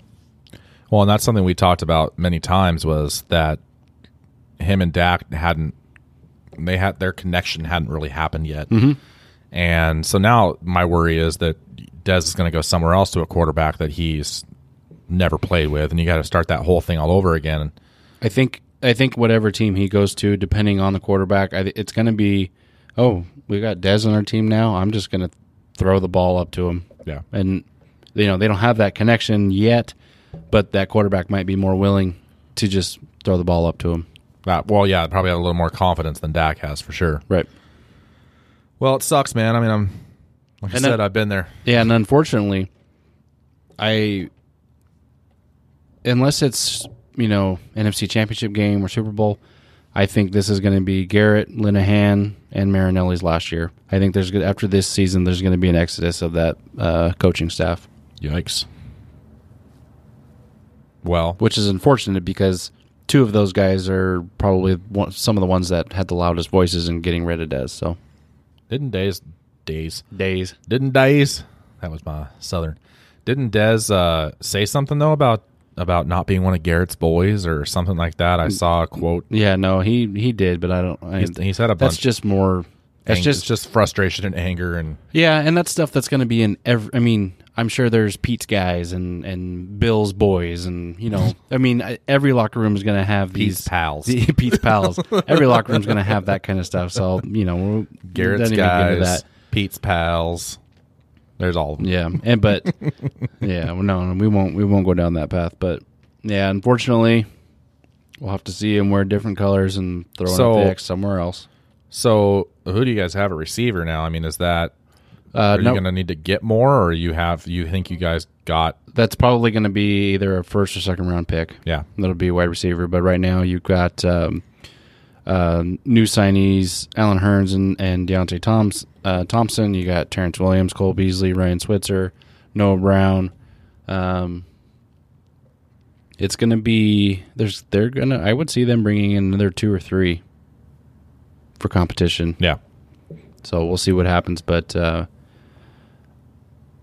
Well, and that's something we talked about many times was that him and Dak hadn't they had their connection hadn't really happened yet. Mm-hmm. And so now my worry is that Dez is going to go somewhere else to a quarterback that he's never played with, and you got to start that whole thing all over again. I think I think whatever team he goes to, depending on the quarterback, it's going to be, oh, we got Dez on our team now. I'm just going to throw the ball up to him. Yeah. and you know they don't have that connection yet, but that quarterback might be more willing to just throw the ball up to him. Uh, well, yeah, probably have a little more confidence than Dak has for sure. Right. Well, it sucks, man. I mean, I'm like I said, I've been there. Yeah, and unfortunately, I unless it's you know NFC Championship game or Super Bowl, I think this is going to be Garrett, Linehan, and Marinelli's last year. I think there's gonna- after this season, there's going to be an exodus of that uh, coaching staff, Yikes. Well, which is unfortunate because two of those guys are probably one, some of the ones that had the loudest voices in getting rid of Dez. So didn't Days Days days. didn't Days that was my southern didn't Dez uh, say something though about about not being one of Garrett's boys or something like that. I mm. saw a quote. Yeah, no, he he did, but I don't. I, He's, he said a bunch. that's just more. That's ang- just it's just frustration and anger and yeah, and that's stuff that's going to be in every. I mean, I'm sure there's Pete's guys and and Bill's boys, and you know, [laughs] I mean, every locker room is going to have Pete's these pals. [laughs] the- Pete's pals. [laughs] every locker room is going to have that kind of stuff. So you know, Garrett's doesn't even get into guys, Pete's pals. There's all of them. Yeah, and but [laughs] yeah, no, we won't we won't go down that path. But yeah, unfortunately, we'll have to see him wear different colors and throw So- X somewhere else. So who do you guys have a receiver now? I mean, is that Uh, are no, you going to need to get more, or you have you think you guys got? that's probably going to be either a first or second round pick. Yeah, That'll be a wide receiver. But right now, you've got um, uh, new signees Allen Hurns and, and Deonte Toms, uh, Thompson. You got Terrence Williams, Cole Beasley, Ryan Switzer, Noah Brown. Um, it's going to be there's they're gonna I would see them bringing in another two or three for competition. yeah. So we'll see what happens. But uh,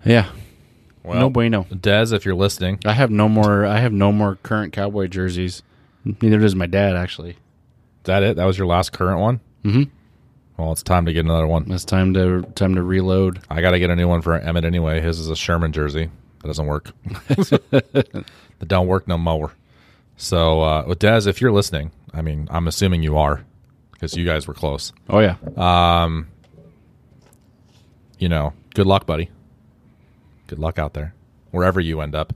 yeah, Well, no bueno. Dez, if you're listening, I have no more. I have no more current cowboy jerseys. Neither does my dad. Actually, is that it? That was your last current one. Mhm. Well, it's time to get another one. it's time to time to reload. I got to get a new one for Emmett anyway. His is a Sherman jersey. That doesn't work. [laughs] that don't work no more. So, uh, with Dez, if you're listening, I mean, I'm assuming you are because you guys were close. Oh yeah, Um, You know, good luck, buddy. Good luck out there, wherever you end up.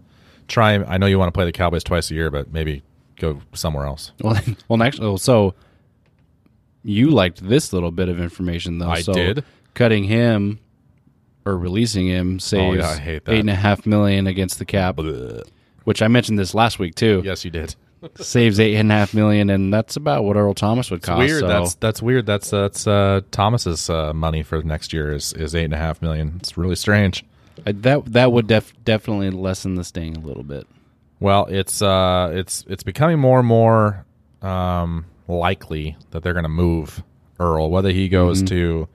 Try. I know you want to play the Cowboys twice a year, but maybe go somewhere else. well, [laughs] well, actually, well, so you liked this little bit of information though. I so did. Cutting him or releasing him saves Oh, that. eight and a half million against the cap, which I mentioned this last week too. Yes, you did. [laughs] Saves eight and a half million, and that's about what Earl Thomas would cost. weird. so- That's that's weird. That's that's uh, Thomas's uh, money for next year is is eight and a half million. It's really strange. I- that that would def- definitely lessen the sting a little bit. Well, it's uh, it's it's becoming more and more um, likely that they're going to move Earl, whether he goes to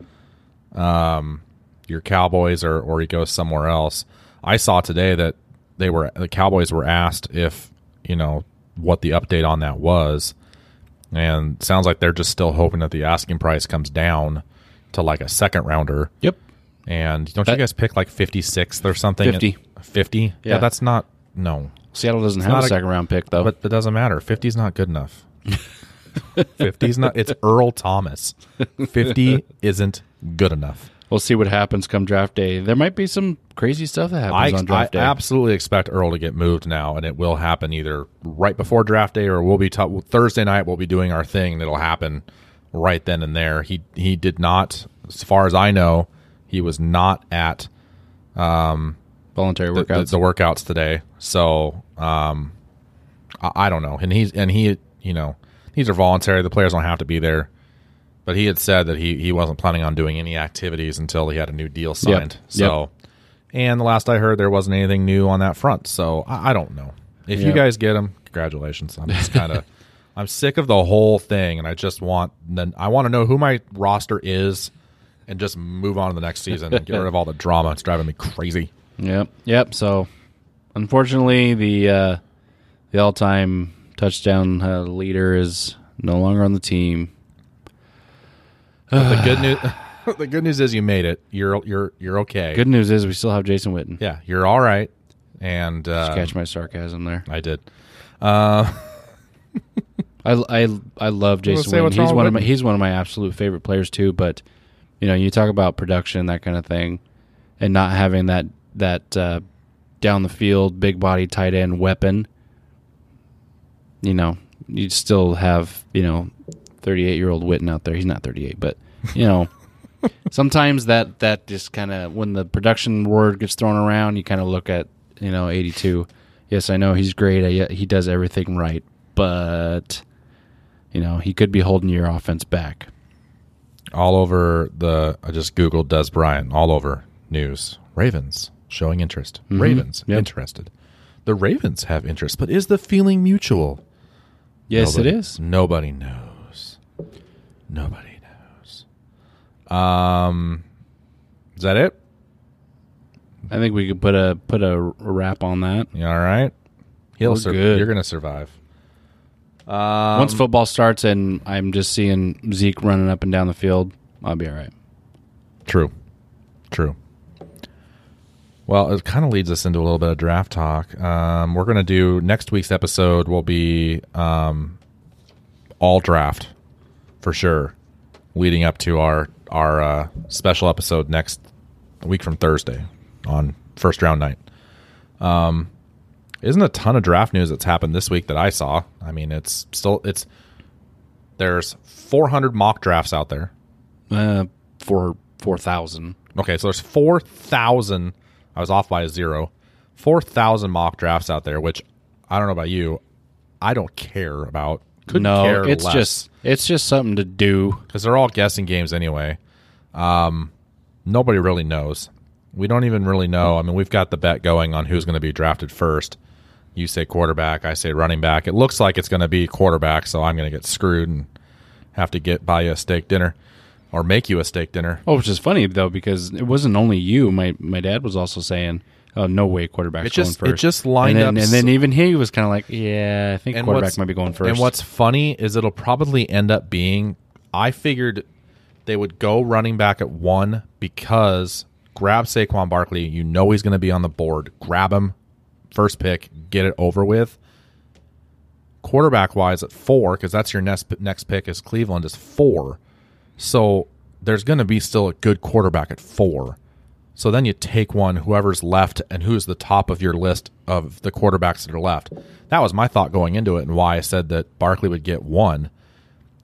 um, your Cowboys or or he goes somewhere else. I saw today that they were the Cowboys were asked if you know what the update on that was, and sounds like they're just still hoping that the asking price comes down to like a second rounder. Yep. And don't That- you guys pick like fifty sixth or something? 50. Fifty? Yeah. that's not no. Seattle doesn't have not a a- second round pick though. But it doesn't matter. 50's not good enough. [laughs] 50's not. It's Earl Thomas. 50 isn't good enough. we'll see what happens come draft day. There might be some crazy stuff that I, happens on I draft day. I absolutely expect Earl to get moved now, and it will happen either right before draft day or we'll be t- Thursday night. We'll be doing our thing, and it'll happen right then and there. He he did not, as far as I know, he was not at Voluntary the, workouts. the, the workouts today. So um, I, I don't know. And he's and he you know these are voluntary. The players don't have to be there. But he had said that he he wasn't planning on doing any activities until he had a new deal signed. So, and the last I heard, there wasn't anything new on that front. So I, I don't know. If you guys get him, congratulations. I'm just kind of [laughs] I'm sick of the whole thing, and I just want then I want to know who my roster is. And just move on to the next season and get rid of all the drama. It's driving me crazy. Yep, yep. So, unfortunately, the uh, the all time touchdown uh, leader is no longer on the team. But the [sighs] good news, [laughs] the good news is you made it. You're you're you're okay. Good news is we still have Jason Witten. Yeah, you're all right. And Just uh, catch my sarcasm there. I did. Uh, [laughs] I, I, I love Jason Witten. He's one of my he's one of my absolute favorite players too. But you know, you talk about production, that kind of thing, and not having that that uh, down the field big body tight end weapon. You know, you still have you know, thirty eight year old Witten out there. He's not thirty eight, but you know. [laughs] sometimes that that just kind of when the production word gets thrown around, you kind of look at you know eighty two. Yes, I know he's great. I, he does everything right, but you know he could be holding your offense back. all over the. I just googled Dez Bryant. All over news. Ravens showing interest. Ravens Mm-hmm. Yep. interested. The Ravens have interest, but is the feeling mutual? Yes, Nobody- it is. Nobody knows. Nobody knows. Um, is that it? I think we could put a put a wrap on that. You all right? He'll sur- good. You're going to survive. Um, Once football starts and I'm just seeing Zeke running up and down the field, I'll be all right. True. True. Well, it kind of leads us into a little bit of draft talk. Um, we're going to do next week's episode will be um, all draft for sure, leading up to our our uh, special episode next week from Thursday on first round night. Um, isn't a ton of draft news that's happened this week that I saw. I mean, it's still it's there's 400 mock drafts out there. Uh, for four thousand. Okay, so there's 4,000. I was off by a zero. 4,000 mock drafts out there, which I don't know about you. I don't care about. Couldn't No, care it's less, just it's just something to do. because they're all guessing games anyway. Um, nobody really knows. We don't even really know. I mean, we've got the bet going on who's going to be drafted first. You say quarterback, I say running back. It looks like it's going to be quarterback, so I'm going to get screwed and have to get buy you a steak dinner or make you a steak dinner. Oh, which is funny though because it wasn't only you. My my dad was also saying, "Oh, no way, quarterback's It just- going it just lined and then, up And then even he was kind of like, "Yeah, I think And quarterback might be going first. And what's funny is it'll probably end up being I figured they would go running back at one because grab Saquon Barkley. You know he's going to be on the board. Grab him, first pick, get it over with. Quarterback wise at four because that's your next next pick is Cleveland is four. So there's going to be still a good quarterback at four. So then you take one, whoever's left, and who's the top of your list of the quarterbacks that are left. That was my thought going into it, and why I said that Barkley would get one.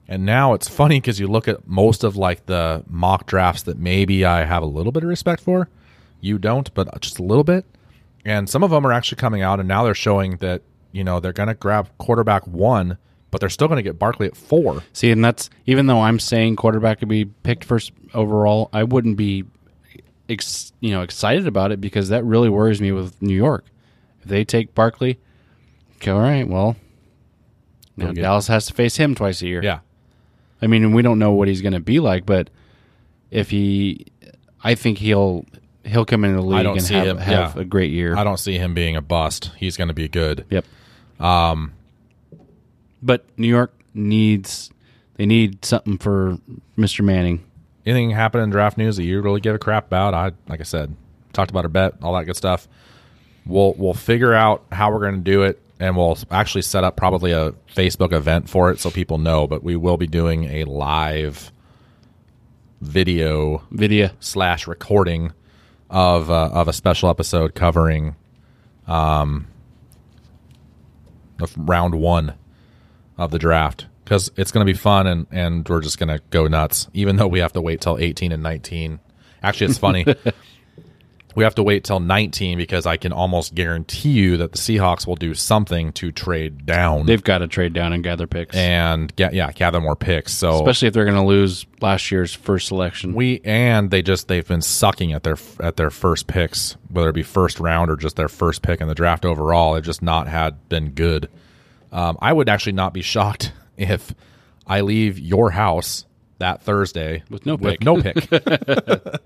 And now it's funny because you look at most of like the mock drafts that maybe I have a little bit of respect for. You don't, but just a little bit. And some of them are actually coming out, and now they're showing that you know they're going to grab quarterback one, but they're still going to get Barkley at four. See, and that's even though I'm saying quarterback could be picked first overall, I wouldn't be, ex, you know, excited about it because that really worries me with New York. If they take Barkley, okay, all right, well, now get- Dallas has to face him twice a year. Yeah, I mean, we don't know what he's going to be like, but if he, I think he'll he'll come into the league and have, have yeah. a great year. I don't see him being a bust. He's going to be good. Yep. Um, but New York needs they need something for Mr. Manning. anything happen in draft news that you really give a crap about, I like I said, talked about our bet, all that good stuff. We'll we'll figure out how we're going to do it, and we'll actually set up probably a Facebook event for it so people know. But we will be doing a live video Video. slash recording of uh, of a special episode covering um of round one of the draft because it's going to be fun and and we're just going to go nuts even though we have to wait till 18 and 19 actually it's funny [laughs] we have to wait till 19 because i can almost guarantee you that the seahawks will do something to trade down They've got to trade down and gather picks, and get yeah gather more picks so especially if they're going to lose last year's first selection. we and they just they've been sucking at their at their first picks, whether it be first round or just their first pick in the draft overall. They've just not had been good. Um, I would actually not be shocked [laughs] if I leave your house that Thursday With no with pick. no pick, [laughs]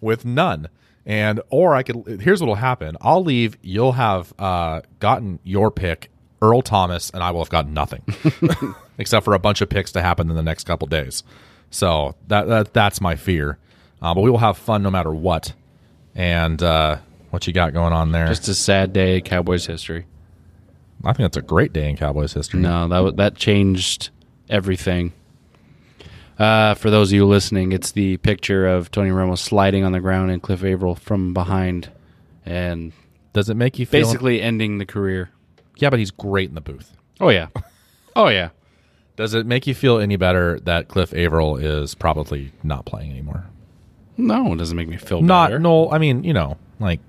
with none. And or I could here's what'll happen. I'll leave. You'll have uh, gotten your pick, Earl Thomas, and I will have gotten nothing, [laughs] except for a bunch of picks to happen in the next couple days. So that, that that's my fear. Uh, but we will have fun no matter what. And uh, what you got going on there? Just a sad day, Cowboys history. I think that's a great day in Cowboys history. No, that that changed everything. Uh, for those of you listening, it's the picture of Tony Romo sliding on the ground and Cliff Avril from behind, and Does it make you feel basically ending the career. Yeah, but he's great in the booth. Oh yeah, [laughs] oh yeah. Does it make you feel any better that Cliff Avril is probably not playing anymore? No, it doesn't make me feel Not better. no. I mean, you know, like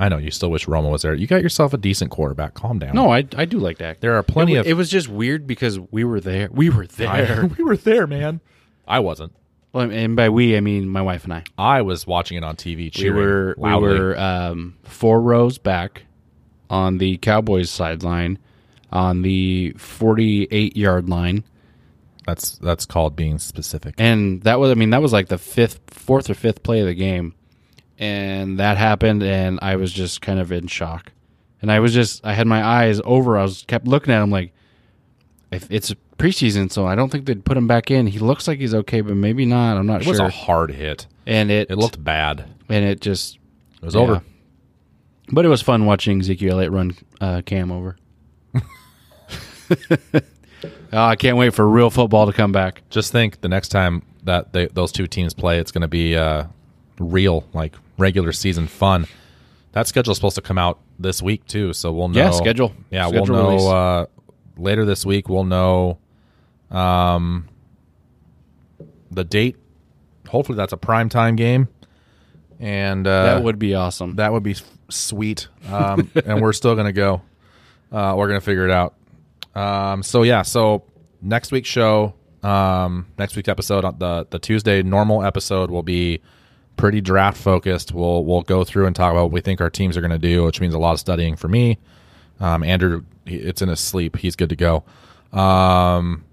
I know you still wish Romo was there. You got yourself a decent quarterback. Calm down. No, I, I do like Dak. There are plenty it, of- It was just weird because we were there. We were I- there. we were there, man. I wasn't. Well, and by we, I mean my wife and I. I was watching it on TV. We were loudly. we were um, four rows back on the Cowboys sideline, on the forty-eight yard line, That's that's called being specific. and that was I mean that was like the fifth, fourth or fifth play of the game, and that happened, and I was just kind of in shock. and I was just I had my eyes over. I was kept looking at him like, if it's preseason, so I don't think they'd put him back in. He looks like he's okay, but maybe not. I'm not sure. It was a hard hit. and it It looked bad. and it just It was yeah. over. But it was fun watching Ezekiel Elliott run uh, Kam over. oh, [laughs] I can't wait for real football to come back. Just think the next time that they, those two teams play, it's going to be uh, real, like regular season fun. That schedule's supposed to come out this week too, so we'll know. Yeah, schedule. Yeah, Schedule we'll know uh, later this week. We'll know um, the date. Hopefully, that's a prime time game, and uh, that would be awesome. that would be s- sweet. Um, [laughs] and we're still gonna go. Uh, we're gonna figure it out. Um, so yeah, so next week's show, um, next week's episode, on the the Tuesday normal episode will be pretty draft focused. We'll we'll go through and talk about what we think our teams are gonna do, which means a lot of studying for me. Um, Andrew, it's in his sleep. He's good to go. Um,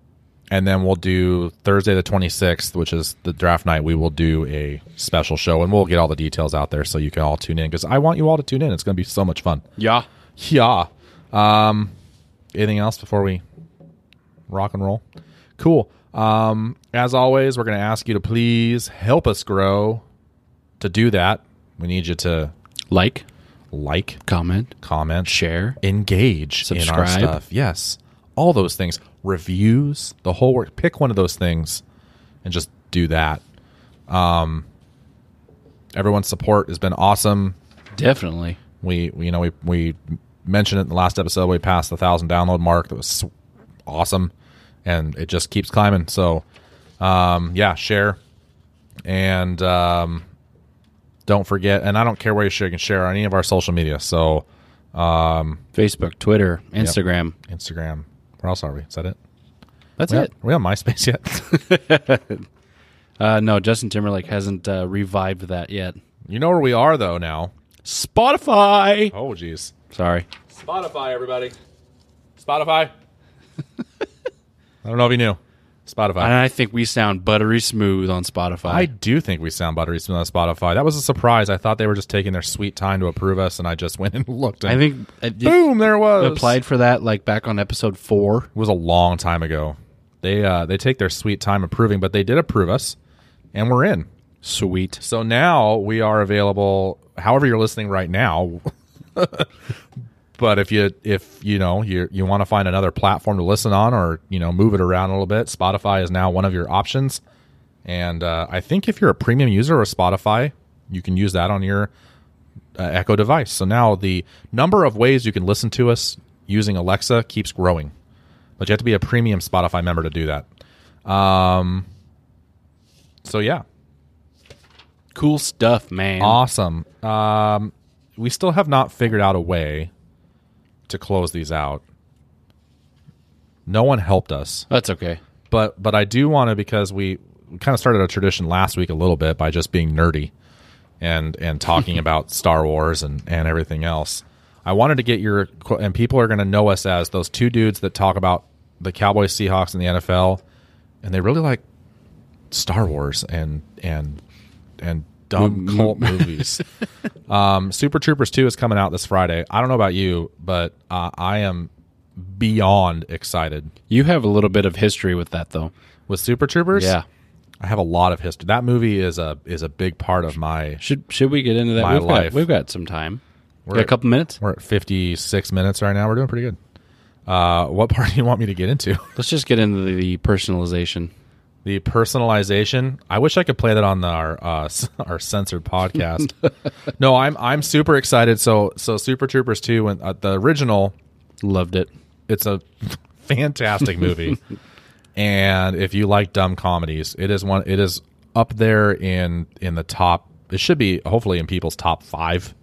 and then we'll do Thursday the 26th, which is the draft night. We will do a special show, and we'll get all the details out there so you can all tune in because I want you all to tune in. It's going to be so much fun. yeah. Yeah. Um, anything else before we rock and roll? Cool. Um, as always, we're going to ask you to please help us grow. To do that, we need you to Like, like, comment, comment, share. engage in our Subscribe. stuff. Yes, all those things. Reviews, the whole work. Pick one of those things, and just do that. Um, everyone's support has been awesome. Definitely. We, we you know we we mentioned it in the last episode. We passed the thousand download mark. That was awesome, and it just keeps climbing. So, um, yeah, share, and um, don't forget. And I don't care where you share. You can share on any of our social media. So, um, Facebook, Twitter, Instagram. Instagram. Where else are we? Is that it? That's We it. Are we on MySpace yet? [laughs] Uh, no, Justin Timberlake hasn't uh, revived that yet. you know where we are though now. Spotify. Oh, jeez. Sorry. Spotify, everybody. Spotify. [laughs] I don't know if you knew. Spotify. And I think we sound buttery smooth on Spotify. I do think we sound buttery smooth on Spotify. That was a surprise. I thought they were just taking their sweet time to approve us, and I just [laughs] went and looked. And I think I boom, there it was. applied for that like back on episode four. It was a long time ago. They uh, they take their sweet time approving, but they did approve us, and we're in. Sweet. So now we are available. However, you're listening right now. [laughs] but if you if you know you you want to find another platform to listen on, or you know move it around a little bit, Spotify is now one of your options. And uh, I think if you're a premium user of Spotify, you can use that on your uh, Echo device. So now the number of ways you can listen to us using Alexa keeps growing, but you have to be a premium Spotify member to do that. Um. So yeah, Cool stuff, man. Awesome. Um, we still have not figured out a way to close these out. No one helped us, That's okay. but but I do want to because we, we kind of started a tradition last week a little bit by just being nerdy and and talking [laughs] about Star Wars and and everything else. I wanted to get your and people are going to know us as those two dudes that talk about the Cowboys, Seahawks, and the NFL, and they really like Star Wars and and and dumb cult movies. [laughs] Um, Super Troopers Two is coming out this Friday. I don't know about you, but uh, I am beyond excited You have a little bit of history with that, though. with Super Troopers. Yeah. I have a lot of history. That movie is a is a big part of my. Should should we get into that? My we've life. Got, we've got some time. We're Got a couple minutes. We're at fifty six minutes right now. We're doing pretty good. Uh, what [laughs] part do you want me to get into? Let's just get into the personalization. The personalization. I wish I could play that on the, our uh, [laughs] our censored podcast. [laughs] no, I'm I'm super excited. So so Super Troopers two, when uh, the original Loved it. it's a [laughs] fantastic movie and if you like dumb comedies it is one it is up there in in the top it should be hopefully in people's top five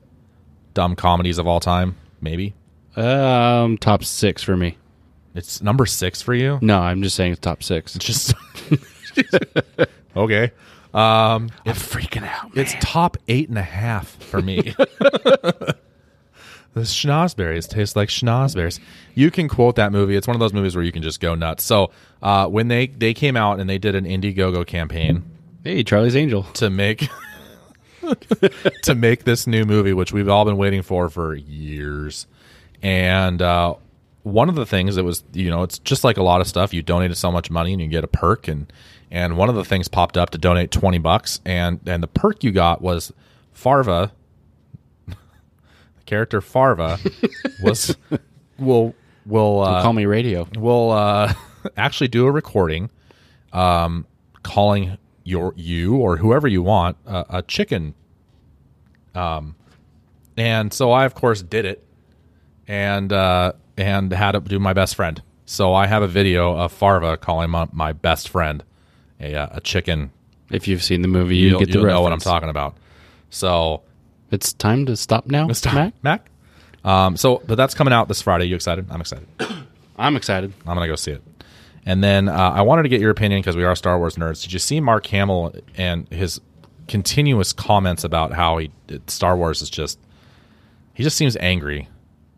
dumb comedies of all time maybe Um, top six for me. it's number six for you No, I'm just saying it's top six. just [laughs] okay um I'm freaking out. it's top eight and a half for me [laughs] the schnozberries taste like schnozberries you can quote that movie it's one of those movies where you can just go nuts so uh, when they they came out and they did an indiegogo campaign Hey, Charlie's Angel. to make [laughs] to make this new movie which we've all been waiting for for years And uh, one of the things that was, you know, it's just like a lot of stuff. You donated so much money and you get a perk, and and one of the things popped up to donate twenty bucks, and and the perk you got was Farva. the character Farva [laughs] was will will uh, Call me radio. will uh, [laughs] actually do a recording um, calling your you or whoever you want uh, a chicken um, and so i of course did it and uh, and had to do my best friend so i have a video of farva calling my, my best friend a, uh, a chicken If you've seen the movie, you get the you'll know what i'm talking about so It's time to stop now, Mr. Mac. mac um, so but that's coming out this friday you excited i'm excited [clears throat] I'm excited. I'm gonna go see it. And then uh, I wanted to get your opinion because we are Star Wars nerds. Did you see Mark Hamill and his continuous comments about how he Star Wars is just he just seems angry.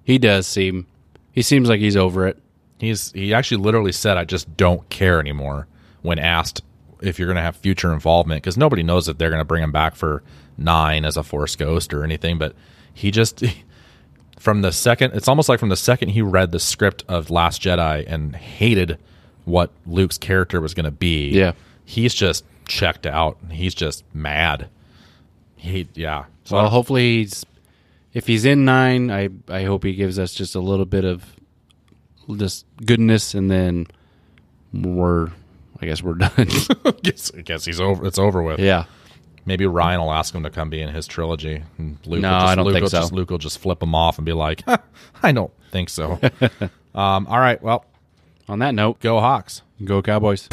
He does seem. He seems like he's over it. He's he actually literally said, "I just don't care anymore." When asked if you're going to have future involvement, because nobody knows if they're going to bring him back for nine as a Force Ghost or anything, but he just from the second it's almost like from the second he read the script of Last Jedi and hated what Luke's character was going to be. Yeah. he's just checked out. He's just mad. He yeah. So Well, hopefully he's. If he's in nine, I I hope he gives us just a little bit of just goodness, and then we're. I guess we're [laughs] done. I [laughs] guess, I guess he's over. It's over with. yeah. Maybe Rian will ask him to come be in his trilogy. And Luke No, will just, I don't Luke think will so. Just, Luke will just flip him off and be like, "I don't think so." [laughs] um, all right, well, On that note, go Hawks. go Cowboys.